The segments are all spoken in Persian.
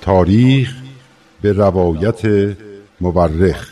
تاریخ به روایت مورخ.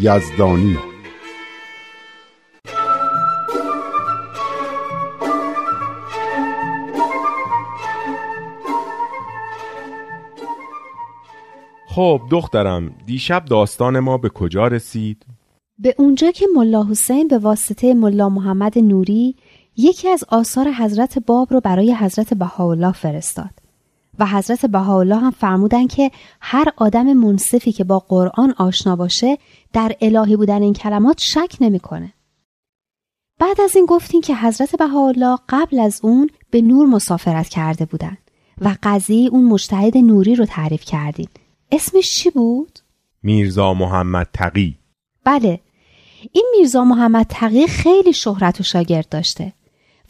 یزدانی خب دخترم دیشب داستان ما به کجا رسید؟ به اونجا که ملا حسین به واسطه ملا محمد نوری یکی از آثار حضرت باب رو برای حضرت بهاءالله فرستاد و حضرت بهاءالله هم فرمودن که هر آدم منصفی که با قرآن آشنا باشه در الهی بودن این کلمات شک نمی‌کنه. بعد از این گفتیم که حضرت بهاءالله قبل از اون به نور مسافرت کرده بودن و قضیه اون مجتهد نوری رو تعریف کردیم. اسمش چی بود؟ میرزا محمد تقی بله این میرزا محمد تقی خیلی شهرت و شاگرد داشته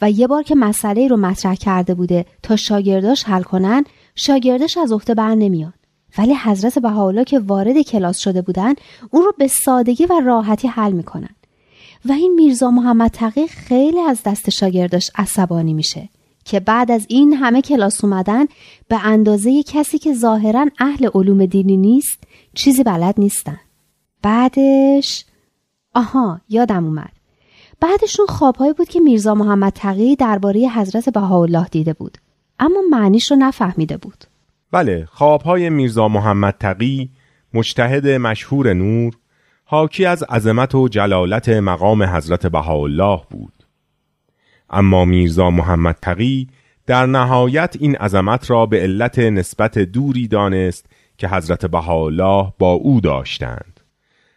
و یه بار که مسئله رو مطرح کرده بوده تا شاگرداش حل کنن شاگرداش از عهده بر نمیان. ولی حضرت بهاءالله که وارد کلاس شده بودن اون رو به سادگی و راحتی حل می‌کنن. و این میرزا محمد تقی خیلی از دست شاگرداش عصبانی میشه که بعد از این همه کلاس اومدن به اندازه کسی که ظاهرا اهل علوم دینی نیست چیزی بلد نیستن. بعدش آها یادم اومد. بعدشون خوابهایی بود که میرزا محمد تقی درباره حضرت بهاءالله دیده بود. اما معنیش رو نفهمیده بود. بله خوابهای میرزا محمد تقی مجتهد مشهور نور حاکی از عظمت و جلالت مقام حضرت بهاءالله بود. اما میرزا محمد تقی در نهایت این عظمت را به علت نسبت دوری دانست که حضرت بهاءالله با او داشتند.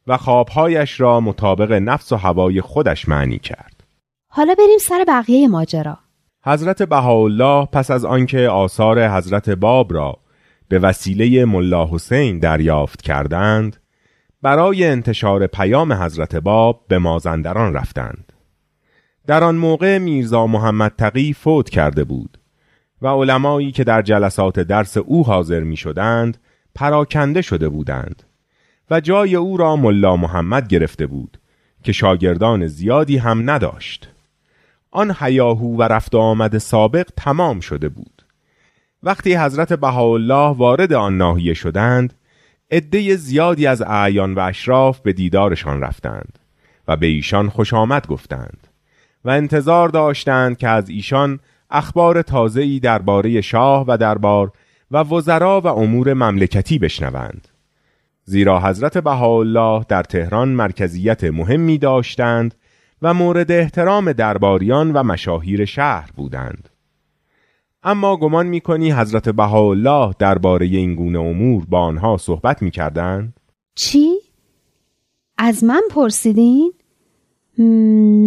و خوابهایش را مطابق نفس و هوای خودش معنی کرد. حالا بریم سر بقیه ماجرا. حضرت بهاءالله پس از آنکه آثار حضرت باب را به وسیله ملا حسین دریافت کردند، برای انتشار پیام حضرت باب به مازندران رفتند. در آن موقع میرزا محمد تقی فوت کرده بود و علمایی که در جلسات درس او حاضر می شدند پراکنده شده بودند و جای او را ملا محمد گرفته بود که شاگردان زیادی هم نداشت. آن حیاهو و رفت آمد سابق تمام شده بود. وقتی حضرت بهاءالله وارد آن ناحیه شدند عده زیادی از اعیان و اشراف به دیدارشان رفتند و به ایشان خوش آمد گفتند و انتظار داشتند که از ایشان اخبار تازه‌ای درباره شاه و دربار و وزرا و امور مملکتی بشنوند. زیرا حضرت بهاءالله در تهران مرکزیت مهمی داشتند و مورد احترام درباریان و مشاهیر شهر بودند. اما گمان می‌کنی حضرت بهاءالله درباره این گونه امور با آنها صحبت می‌کردند؟ چی؟ از من پرسیدین؟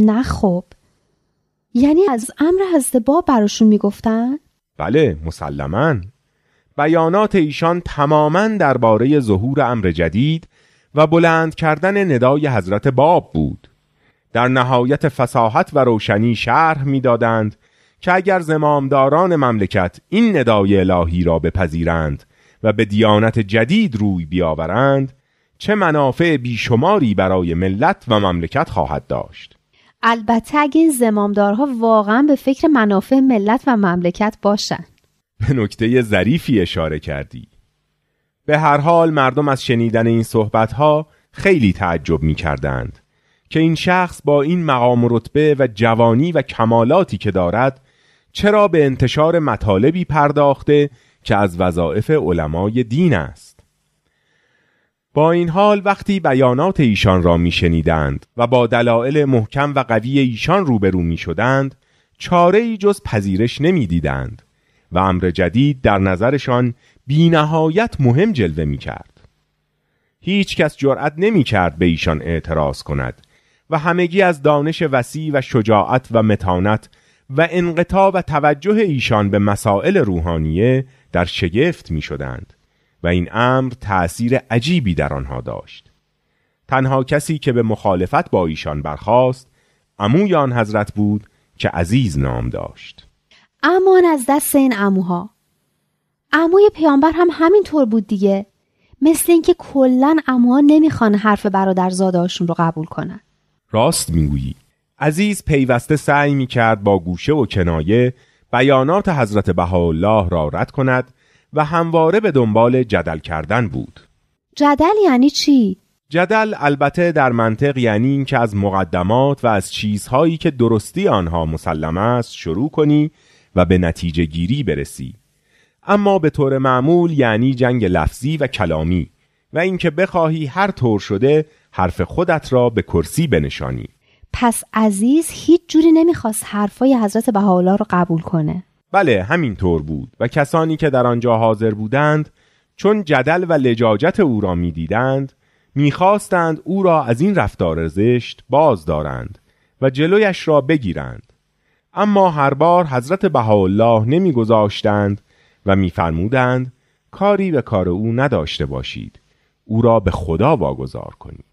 نه خب. یعنی از امر حضرت باب براشون می‌گفتن؟ بله مسلما. بیانات ایشان تماما درباره ظهور امر جدید و بلند کردن ندای حضرت باب بود. در نهایت فساحت و روشنی شرح می‌دادند که اگر زمامداران مملکت این ندای الهی را بپذیرند و به دیانت جدید روی بیاورند چه منافع بیشماری برای ملت و مملکت خواهد داشت. البته اگه زمامدارها واقعا به فکر منافع ملت و مملکت باشند به نکته ظریفی اشاره کردی. به هر حال مردم از شنیدن این صحبتها خیلی تعجب می کردند که این شخص با این مقام و رتبه و جوانی و کمالاتی که دارد چرا به انتشار مطالبی پرداخته که از وظایف علمای دین است. با این حال وقتی بیانات ایشان را میشنیدند و با دلایل محکم و قوی ایشان روبرو می شدند چاره ای جز پذیرش نمی‌دیدند. و امر جدید در نظرشان بینهایت مهم جلوه می کرد. هیچ کس جرأت نمی کرد به ایشان اعتراض کند و همگی از دانش وسیع و شجاعت و متانت و انقطاع و توجه ایشان به مسائل روحانیه در شگفت می شدند و این امر تأثیر عجیبی در آنها داشت. تنها کسی که به مخالفت با ایشان برخاست عموی آن حضرت بود که عزیز نام داشت. امان از دست این اموها. عموی پیامبر هم همین طور بود دیگه. مثل اینکه کلا اموها نمی‌خوان حرف برادرزادهاشون رو قبول کنن. راست می‌گویی. عزیز پیوسته سعی می‌کرد با گوشه و کنایه بیانات حضرت بهاءالله را رد کند و همواره به دنبال جدل کردن بود. جدل یعنی چی؟ جدل البته در منطق یعنی این که از مقدمات و از چیزهایی که درستی آنها مسلم است شروع کنی و به نتیجه گیری برسی. اما به طور معمول یعنی جنگ لفظی و کلامی و اینکه بخواهی هر طور شده حرف خودت را به کرسی بنشانی. پس عزیز هیچ جوری نمی‌خواست حرفای حضرت بهاءالله رو قبول کنه. بله همین طور بود و کسانی که در آنجا حاضر بودند چون جدل و لجاجت او را می‌دیدند می‌خواستند او را از این رفتار زشت باز دارند و جلویش را بگیرند اما هر بار حضرت بهاءالله نمیگذاشتند و میفرمودند کاری به کار او نداشته باشید او را به خدا واگذار کنید.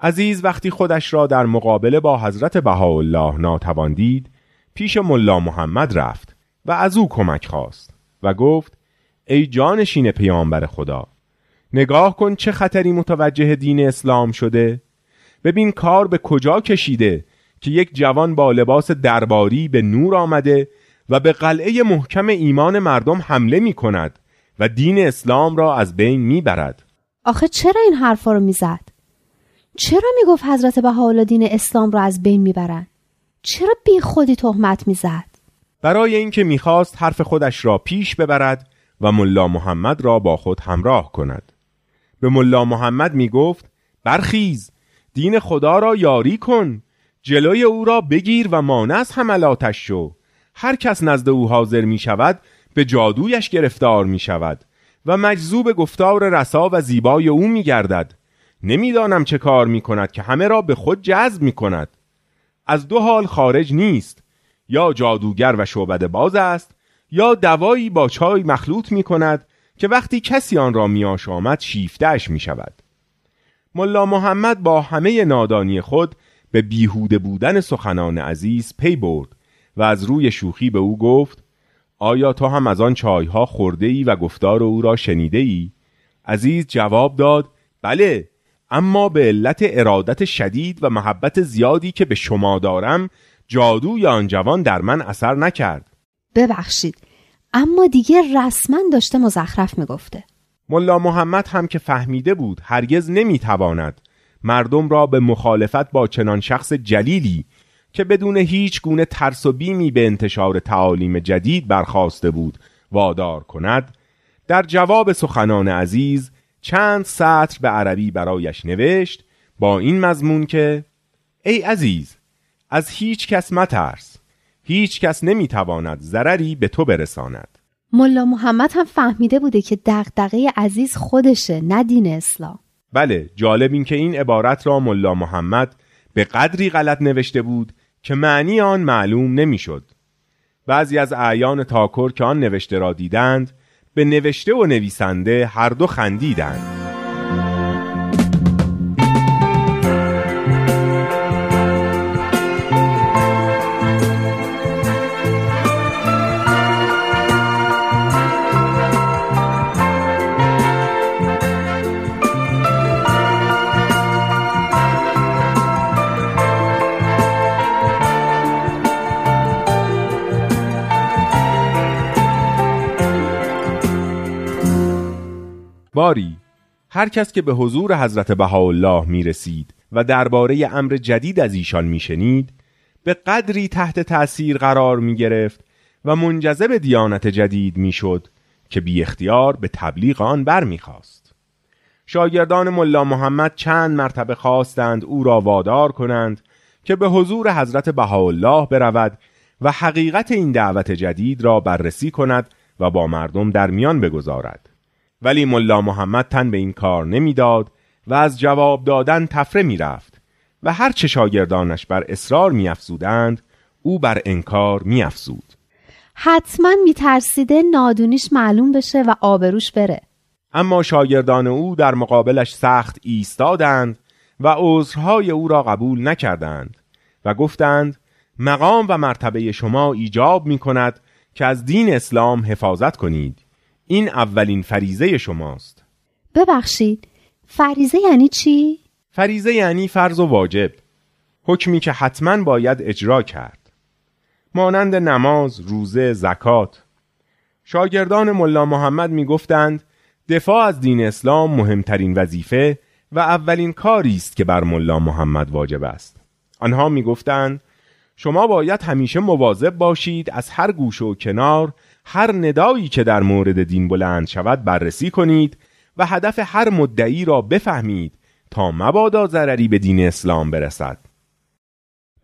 عزیز وقتی خودش را در مقابله با حضرت بهاءالله ناتوان دید پیش ملا محمد رفت و از او کمک خواست و گفت ای جانشین پیامبر خدا نگاه کن چه خطری متوجه دین اسلام شده؟ ببین کار به کجا کشیده که یک جوان با لباس درباری به نور آمده و به قلعه محکم ایمان مردم حمله می کند و دین اسلام را از بین می برد. آخه چرا این حرفا رو می‌زد؟ چرا می‌گفت حضرت بهاءالله دین اسلام را از بین می‌برند؟ چرا بی خودی تهمت می‌زد؟ برای اینکه می‌خواست حرف خودش را پیش ببرد و ملا محمد را با خود همراه کند. به ملا محمد می‌گفت برخیز دین خدا را یاری کن جلوی او را بگیر و مانع از حملاتش شو. هر کس نزد او حاضر می شود به جادویش گرفتار می شود و مجذوب گفتار رسا و زیبای او می گردد. نمی‌دانم چه کار می کند که همه را به خود جذب می کند. از دو حال خارج نیست. یا جادوگر و شعبد باز است یا دوایی با چای مخلوط می کند که وقتی کسی آن را میاش آمد شیفتش می شود. ملا محمد با همه نادانی خود به بیهوده بودن سخنان عزیز پی برد و از روی شوخی به او گفت آیا تو هم از آن چایها خورده ای و گفتار او را شنیده ای؟ عزیز جواب داد بله اما به علت ارادت شدید و محبت زیادی که به شما دارم جادوی آن جوان در من اثر نکرد ببخشید اما دیگه رسما داشته مزخرف می‌گفته ملا محمد هم که فهمیده بود هرگز نمی‌تواند مردم را به مخالفت با چنان شخص جلیلی که بدون هیچ گونه ترس و بیمی به انتشار تعالیم جدید برخواسته بود وادار کند در جواب سخنان عزیز چند سطر به عربی برایش نوشت با این مضمون که ای عزیز از هیچ کس مترس هیچ کس نمی‌تواند ضرری به تو برساند. ملا محمد هم فهمیده بوده که دغدغه عزیز خودشه نه دین اسلام. بله جالب این که این عبارت را ملا محمد به قدری غلط نوشته بود که معنی آن معلوم نمی‌شد. بعضی از اعیان تاکر که آن نوشته را دیدند به نوشته و نویسنده هر دو خندیدند باری هر کس که به حضور حضرت بهاءالله می رسید و درباره امر جدید از ایشان می شنید به قدری تحت تأثیر قرار می گرفت و منجذب دیانت جدید می شد که بی اختیار به تبلیغ آن بر می خواست. شاگردان ملا محمد چند مرتبه خواستند او را وادار کنند که به حضور حضرت بهاءالله برود و حقیقت این دعوت جدید را بررسی کند و با مردم در میان بگذارد ولی ملا محمد تن به این کار نمی‌داد و از جواب دادن تفره می‌رفت و هر چه شاگردانش بر اصرار میافزودند او بر انکار میافزود. حتما میترسیده نادونیش معلوم بشه و آبروش بره. اما شاگردان او در مقابلش سخت ایستادند و عذرهای او را قبول نکردند و گفتند مقام و مرتبه شما ایجاب می کند که از دین اسلام حفاظت کنید. این اولین فریزه شماست. ببخشید فریزه یعنی چی؟ فریزه یعنی فرض و واجب حکمی که حتما باید اجرا کرد. مانند نماز، روزه، زکات. شاگردان ملا محمد می گفتند دفاع از دین اسلام مهمترین وظیفه و اولین کاری است که بر ملا محمد واجب است. آنها می گفتند شما باید همیشه مواظب باشید از هر گوشه و کنار هر ندایی که در مورد دین بلند شود بررسی کنید و هدف هر مدعی را بفهمید تا مبادا ضرری به دین اسلام برسد.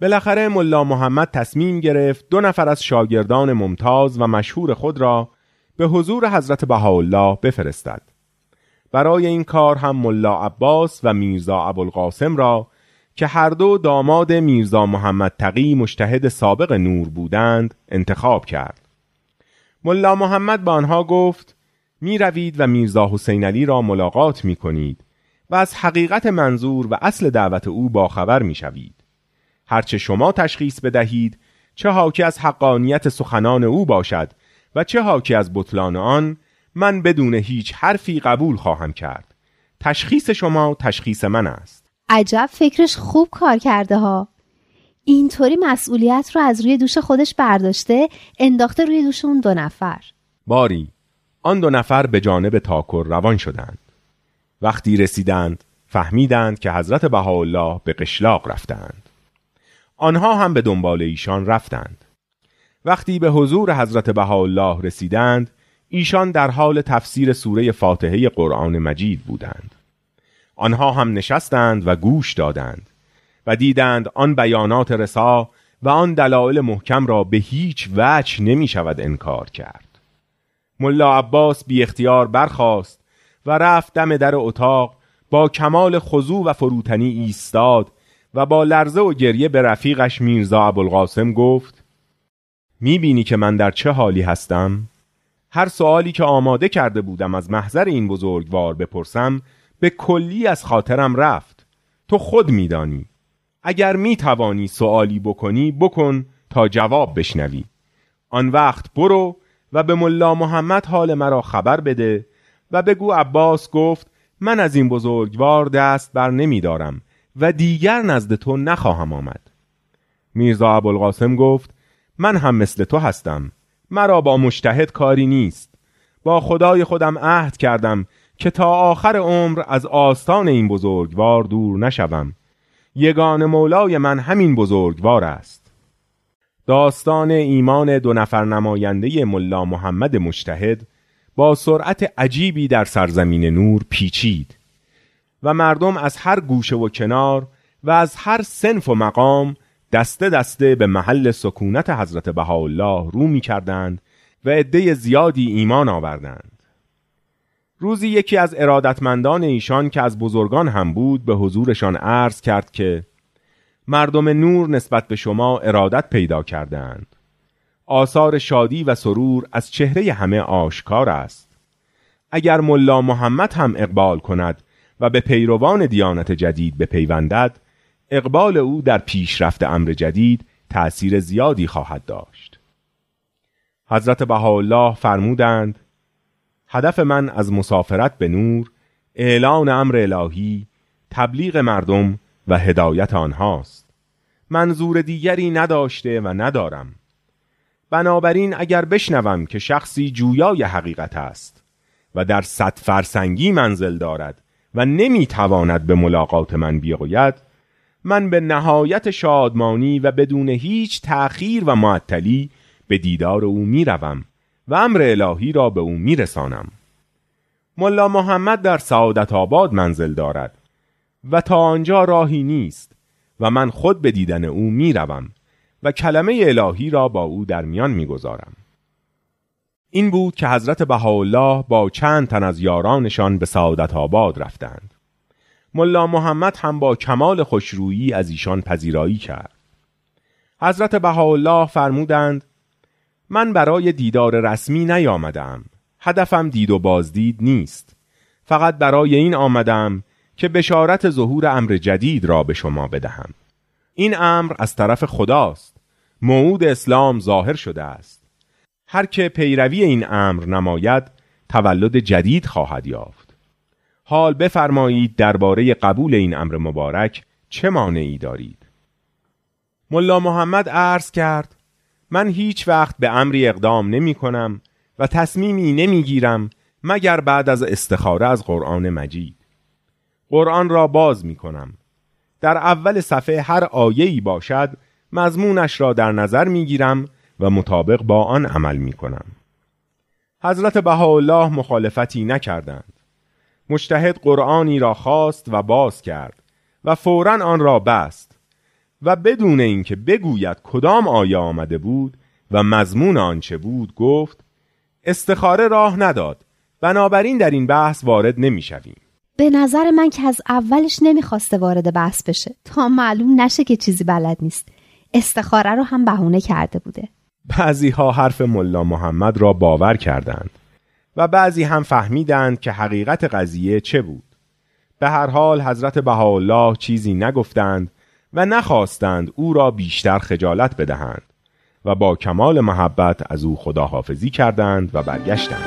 بالاخره ملا محمد تصمیم گرفت دو نفر از شاگردان ممتاز و مشهور خود را به حضور حضرت بهاءالله بفرستد. برای این کار هم ملا عباس و میرزا ابوالقاسم را که هر دو داماد میرزا محمد تقی مشتهد سابق نور بودند انتخاب کرد. ملا محمد به آنها گفت می روید و میرزا حسین علی را ملاقات می کنید و از حقیقت منظور و اصل دعوت او باخبر می شوید. هرچه شما تشخیص بدهید چه حاکی از حقانیت سخنان او باشد و چه حاکی از بطلان آن من بدون هیچ حرفی قبول خواهم کرد. تشخیص شما تشخیص من است. عجب فکرش خوب کار کرده ها. اینطوری مسئولیت رو از روی دوش خودش برداشته انداخته روی دوش اون دو نفر. باری آن دو نفر به جانب تاکر روان شدند. وقتی رسیدند فهمیدند که حضرت بهاءالله به قشلاق رفتند. آنها هم به دنبال ایشان رفتند. وقتی به حضور حضرت بهاءالله رسیدند ایشان در حال تفسیر سوره فاتحه قرآن مجید بودند. آنها هم نشستند و گوش دادند. و دیدند آن بیانات رسا و آن دلایل محکم را به هیچ وجه نمی شود انکار کرد. ملا عباس بی اختیار برخاست و رفت دم در اتاق با کمال خضوع و فروتنی ایستاد و با لرزه و گریه به رفیقش میرزا ابوالقاسم گفت می‌بینی که من در چه حالی هستم؟ هر سوالی که آماده کرده بودم از محضر این بزرگوار بپرسم به کلی از خاطرم رفت. تو خود میدانی. اگر می‌توانی سوالی بکنی بکن تا جواب بشنوی. آن وقت برو و به ملا محمد حال مرا خبر بده و بگو عباس گفت من از این بزرگوار دست بر نمی دارم و دیگر نزد تو نخواهم آمد. میرزا ابوالقاسم گفت من هم مثل تو هستم. مرا با مشتهد کاری نیست. با خدای خودم عهد کردم که تا آخر عمر از آستان این بزرگوار دور نشوم. یگان مولای من همین بزرگوار است. داستان ایمان دو نفر نماینده ملا محمد مشتهد با سرعت عجیبی در سرزمین نور پیچید و مردم از هر گوشه و کنار و از هر سنف و مقام دسته دسته به محل سکونت حضرت بهاءالله رو می کردند و عده زیادی ایمان آوردند. روزی یکی از ارادتمندان ایشان که از بزرگان هم بود به حضورشان عرض کرد که مردم نور نسبت به شما ارادت پیدا کردند آثار شادی و سرور از چهره همه آشکار است. اگر ملا محمد هم اقبال کند و به پیروان دیانت جدید بپیوندد اقبال او در پیشرفت امر جدید تأثیر زیادی خواهد داشت. حضرت بهاءالله فرمودند هدف من از مسافرت به نور اعلان امر الهی تبلیغ مردم و هدایت آنهاست. منظور دیگری نداشته و ندارم. بنابراین اگر بشنوم که شخصی جویای حقیقت است و در صد فرسنگی منزل دارد و نمی‌تواند به ملاقات من بیاید من به نهایت شادمانی و بدون هیچ تأخیر و معطلی به دیدار او می‌روم. و امر الهی را به او میرسانم. ملا محمد در سعادت آباد منزل دارد و تا آنجا راهی نیست و من خود به دیدن او می‌روم و کلمه الهی را با او در میان می‌گذارم. این بود که حضرت بهاءالله با چند تن از یارانشان به سعادت آباد رفتند. ملا محمد هم با کمال خوشرویی از ایشان پذیرایی کرد. حضرت بهاءالله فرمودند من برای دیدار رسمی نیامدم. هدفم دید و بازدید نیست. فقط برای این آمدم که بشارت ظهور امر جدید را به شما بدهم. این امر از طرف خداست. موعود اسلام ظاهر شده است. هر که پیروی این امر نماید تولد جدید خواهد یافت. حال بفرمایید درباره قبول این امر مبارک چه مانعی دارید. ملا محمد عرض کرد من هیچ وقت به امری اقدام نمی کنم و تصمیمی نمی گیرم مگر بعد از استخاره از قرآن مجید. قرآن را باز می کنم. در اول صفحه هر آیه‌ای باشد مضمونش را در نظر می گیرم و مطابق با آن عمل می کنم. حضرت بهاءالله مخالفتی نکردند. مجتهد قرآنی را خواست و باز کرد و فورا آن را بست. و بدون اینکه بگوید کدام آیه آمده بود و مضمون آنچه بود گفت استخاره راه نداد. بنابراین در این بحث وارد نمی‌شویم. به نظر من که از اولش نمی‌خواسته وارد بحث بشه. تا معلوم نشه که چیزی بلد نیست. استخاره رو هم بهونه کرده بوده. بعضی ها حرف ملا محمد را باور کردند و بعضی هم فهمیدند که حقیقت قضیه چه بود. به هر حال حضرت بهاءالله چیزی نگفتند و نخواستند او را بیشتر خجالت بدهند و با کمال محبت از او خداحافظی کردند و برگشتند.